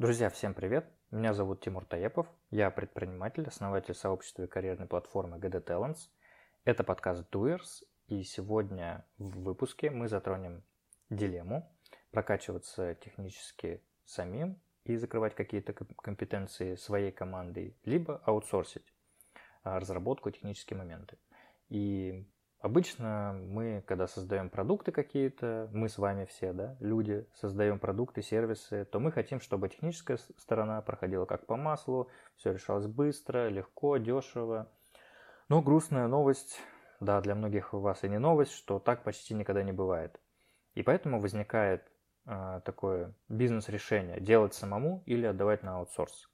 Друзья, всем привет! Меня зовут Тимур Таепов, я предприниматель, основатель сообщества и карьерной платформы GD Talents. Это подкаст Doers, и сегодня в выпуске мы затронем дилемму прокачиваться технически самим и закрывать какие-то компетенции своей командой, либо аутсорсить а, разработку технические моменты. И Обычно мы, когда создаем продукты какие-то, мы с вами все, да, люди, создаем продукты, сервисы, то мы хотим, чтобы техническая сторона проходила как по маслу, все решалось быстро, легко, дешево. Но грустная новость, да, для многих у вас и не новость, что так почти никогда не бывает. И поэтому возникает э, такое бизнес-решение, делать самому или отдавать на аутсорс.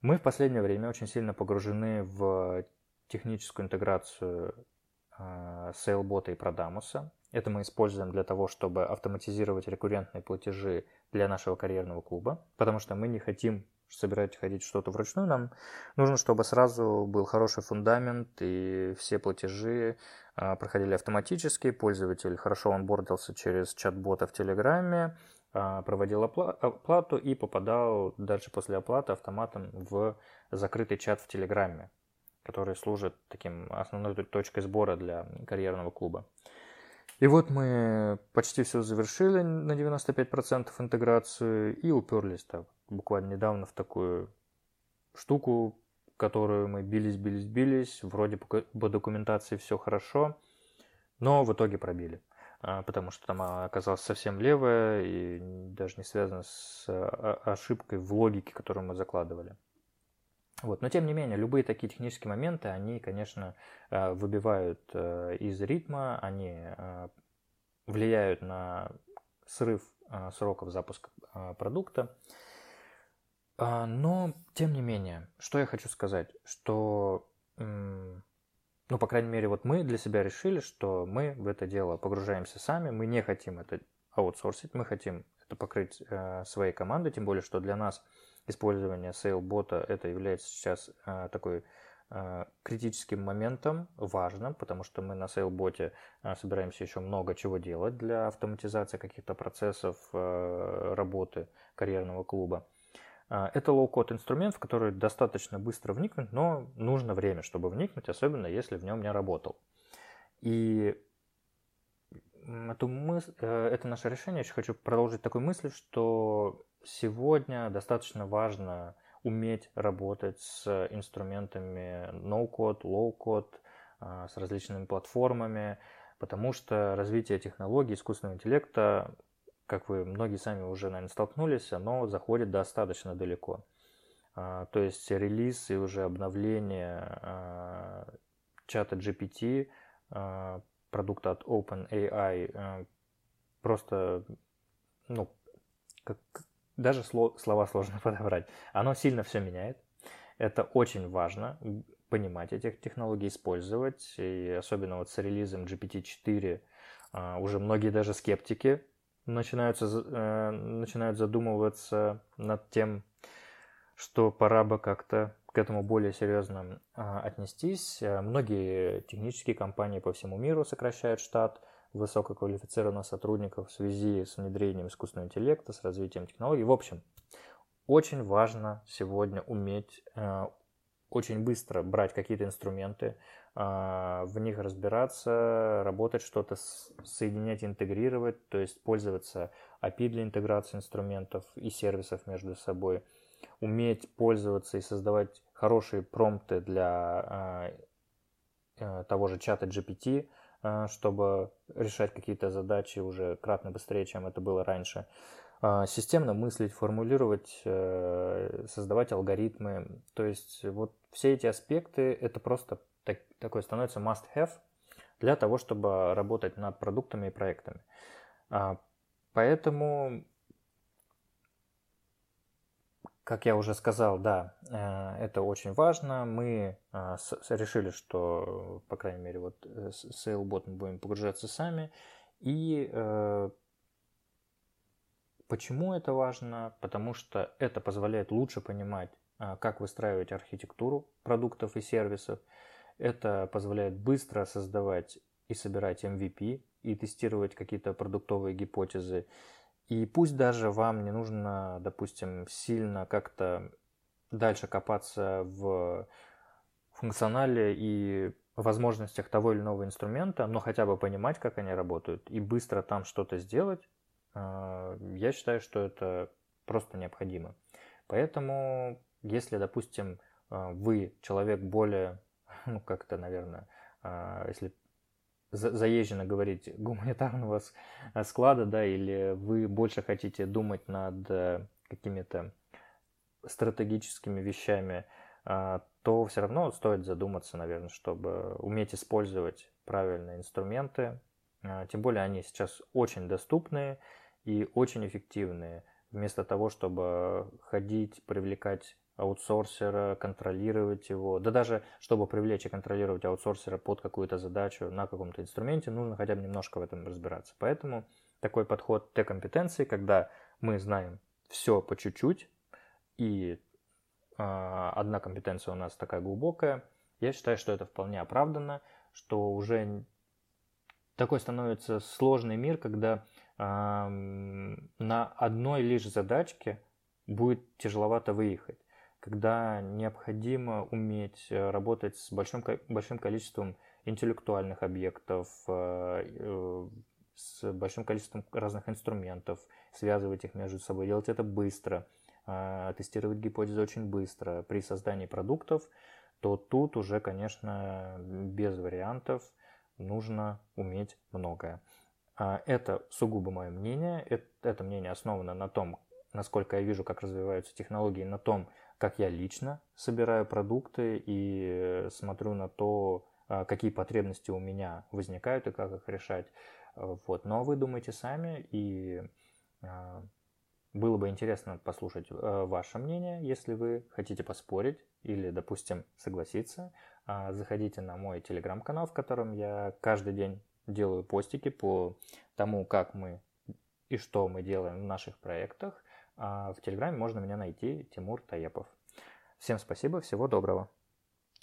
Мы в последнее время очень сильно погружены в техническую интеграцию SailBot и Продамуса. Это мы используем для того, чтобы автоматизировать рекуррентные платежи для нашего карьерного клуба, потому что мы не хотим собирать ходить что-то вручную, нам нужно, чтобы сразу был хороший фундамент и все платежи а, проходили автоматически, пользователь хорошо онбордился через чат-бота в Телеграме, а, проводил оплату и попадал дальше после оплаты автоматом в закрытый чат в Телеграме который служит таким основной точкой сбора для карьерного клуба. И вот мы почти все завершили на 95% интеграцию и уперлись так, буквально недавно в такую штуку, которую мы бились, бились, бились, вроде по документации все хорошо, но в итоге пробили, а, потому что там оказалось совсем левое и даже не связано с а, ошибкой в логике, которую мы закладывали. Вот. Но тем не менее, любые такие технические моменты, они, конечно, э, выбивают э, из ритма, они э, влияют на срыв сроков запуска продукта. Но, тем не менее, что я хочу сказать, что, ну, по крайней мере, вот мы для себя решили, что мы в это дело погружаемся сами, мы не хотим это аутсорсить, мы хотим это покрыть своей командой, тем более, что для нас – использование SailBot это является сейчас э, такой э, критическим моментом, важным, потому что мы на Salebot э, собираемся еще много чего делать для автоматизации каких-то процессов работы карьерного клуба. Это low-code инструмент, в который достаточно быстро вникнуть, но нужно время, чтобы вникнуть, особенно если в нем не работал. И эту мысль, это наше решение, еще хочу продолжить такой мысль, что Сегодня достаточно важно уметь работать с инструментами no-code, low-code, а, с различными платформами, потому что развитие технологий искусственного интеллекта, как вы многие сами уже, наверное, столкнулись, оно заходит достаточно далеко. А, то есть релиз и уже обновление а, чата GPT, продукта от OpenAI, просто ну, как, даже слова сложно подобрать. Оно сильно все меняет. Это очень важно понимать этих технологий, использовать. И особенно вот с релизом GPT-4 а, уже многие даже скептики начинаются, э, начинают задумываться над тем, что пора бы как-то к этому более серьезно а, отнестись. Многие технические компании по всему миру сокращают штат – высококвалифицированных сотрудников в связи с внедрением искусственного интеллекта, с развитием технологий. В общем, очень важно сегодня уметь э, очень быстро брать какие-то инструменты, э, в них разбираться, работать, что-то соединять, интегрировать, то есть пользоваться API для интеграции инструментов и сервисов между собой, уметь пользоваться и создавать хорошие промпты для э, того же чата GPT, чтобы решать какие-то задачи уже кратно быстрее, чем это было раньше. А, системно мыслить, формулировать, э, создавать алгоритмы. То есть вот все эти аспекты, это просто так, такой становится must-have для того, чтобы работать над продуктами и проектами. А, поэтому как я уже сказал, да, э, это очень важно. Мы э, решили, что, по крайней мере, вот э, с SailBot мы будем погружаться сами. И почему это важно? Потому что это позволяет лучше понимать, как выстраивать архитектуру продуктов и сервисов. Это позволяет быстро создавать и собирать MVP и тестировать какие-то продуктовые гипотезы. И пусть даже вам не нужно, допустим, сильно как-то дальше копаться в функционале и возможностях того или иного инструмента, но хотя бы понимать, как они работают, и быстро там что-то сделать, а, я считаю, что это просто необходимо. Поэтому, если, допустим, а, вы человек более, ну, как-то, наверное, а, если заезженно говорить гуманитарного склада, да, или вы больше хотите думать над э, какими-то стратегическими вещами, то все равно стоит задуматься, наверное, чтобы уметь использовать правильные инструменты. А, тем более они сейчас очень доступные и очень эффективные. Вместо того, чтобы ходить, привлекать аутсорсера, контролировать его, да даже чтобы привлечь и контролировать аутсорсера под какую-то задачу на каком-то инструменте, нужно хотя бы немножко в этом разбираться. Поэтому такой подход Т-компетенции, когда мы знаем все по чуть-чуть, и а, одна компетенция у нас такая глубокая. Я считаю, что это вполне оправданно, что уже такой становится сложный мир, когда э, на одной лишь задачке будет тяжеловато выехать, когда необходимо уметь э, работать с большим, большим количеством интеллектуальных объектов, э, э, с большим количеством разных инструментов, связывать их между собой, делать это быстро – тестировать гипотезы очень быстро при создании продуктов, то тут уже, конечно, без вариантов нужно уметь многое. А, это сугубо мое мнение. Это мнение основано на том, насколько я вижу, как развиваются технологии, на том, как я лично собираю продукты и смотрю на то, а, какие потребности у меня возникают и как их решать. Вот. Но вы думайте сами и было бы интересно послушать э, ваше мнение, если вы хотите поспорить или, допустим, согласиться. Э, заходите на мой телеграм-канал, в котором я каждый день делаю постики по тому, как мы и что мы делаем в наших проектах. А в телеграме можно меня найти Тимур Таепов. Всем спасибо, всего доброго.